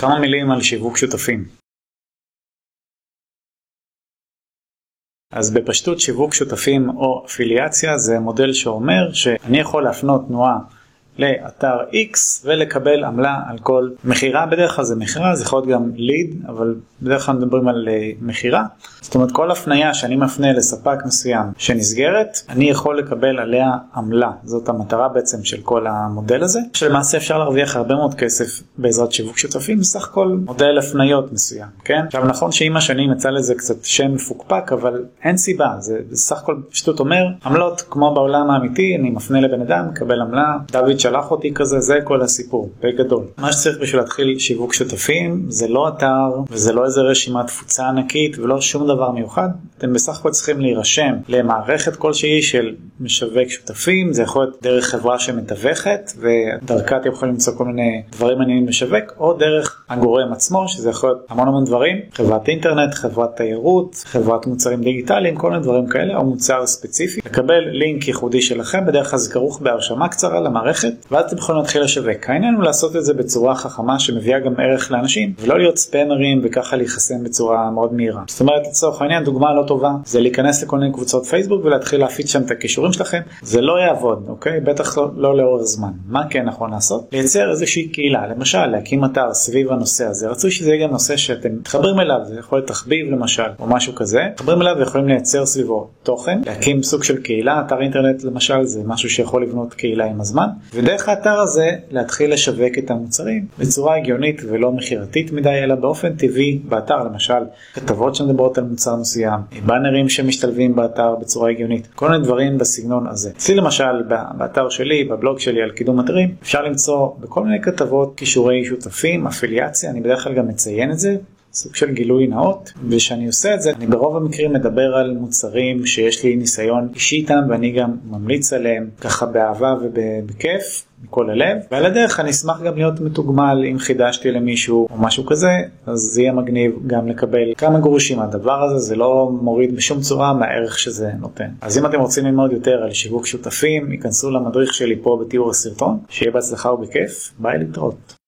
כמה מילים על שיווק שותפים. אז בפשטות שיווק שותפים או אפיליאציה זה מודל שאומר שאני יכול להפנות תנועה לאתר X ולקבל עמלה על כל מכירה, בדרך כלל זה מכירה, זה יכול להיות גם ליד, אבל בדרך כלל מדברים על uh, מכירה. זאת אומרת כל הפנייה שאני מפנה לספק מסוים שנסגרת, אני יכול לקבל עליה עמלה. זאת המטרה בעצם של כל המודל הזה, שלמעשה אפשר להרוויח הרבה מאוד כסף בעזרת שיווק שותפים, בסך הכל מודל הפניות מסוים, כן? עכשיו נכון שעם השנים יצא לזה קצת שם מפוקפק, אבל אין סיבה, זה בסך הכל פשוט אומר, עמלות כמו בעולם האמיתי, אני מפנה לבן אדם, מקבל עמלה, דוד שלח אותי כזה, זה כל הסיפור, בגדול. מה שצריך בשביל להתחיל שיווק שותפים זה לא אתר וזה לא איזה רשימת תפוצה ענקית ולא שום דבר מיוחד, אתם בסך הכל צריכים להירשם למערכת כלשהי של משווק שותפים, זה יכול להיות דרך חברה שמתווכת ודרכה אתם יכולים למצוא כל מיני דברים מעניינים משווק או דרך הגורם עצמו שזה יכול להיות המון המון דברים, חברת אינטרנט, חברת תיירות, חברת מוצרים דיגיטליים, כל מיני דברים כאלה או מוצר ספציפי, לקבל לינק ייחודי שלכם, בדרך כלל זה כרוך בהרשמה קצרה למערכת ואז אתם יכולים להתחיל לשווק. העניין הוא לעשות את זה בצורה חכמה שמביאה גם ערך לאנשים ולא להיות ספאמרים וככה להיחסם בצורה מאוד מהירה. זאת אומרת לצורך העניין דוגמה לא טובה זה להיכנס לכל מיני קבוצות פייסבוק ולהתחיל להפיץ שם את הכישורים שלכם זה לא יעבוד אוקיי בטח לא, לא לאורך זמן. מה כן נכון לעשות? לייצר איזושהי קהילה למשל להקים אתר סביב הנושא הזה רצוי שזה יהיה גם נושא שאתם מתחברים אליו זה יכול להיות תחביב למשל או משהו כזה מתחברים אליו ויכולים לייצר סביבו תוכן להקים סוג של קהילה אתר אינטרנט למשל זה משהו שיכול לבנות קהילה עם הזמן ודרך האתר הזה להתחיל לשווק את המוצרים בצורה הגיונית ולא מכירתית מדי אלא באופן טבעי באתר למשל כתבות שמדברות על מוצר מסוים באנרים שמשתלבים באתר בצורה הגיונית כל מיני דברים בסגנון הזה. אצלי למשל באתר שלי בבלוג שלי על קידום אתרים אפשר למצוא בכל מיני כתבות כישורי שותפים אפיליאציה אני בדרך כלל גם מציין את זה סוג של גילוי נאות ושאני עושה את זה אני ברוב המקרים מדבר על מוצרים שיש לי ניסיון אישי איתם ואני גם ממליץ עליהם ככה באהבה ובכיף מכל הלב ועל הדרך אני אשמח גם להיות מתוגמל אם חידשתי למישהו או משהו כזה אז זה יהיה מגניב גם לקבל כמה גרושים מהדבר הזה זה לא מוריד בשום צורה מהערך שזה נותן אז אם אתם רוצים ללמוד יותר על שיווק שותפים ייכנסו למדריך שלי פה בתיאור הסרטון שיהיה בהצלחה ובכיף ביי להתראות.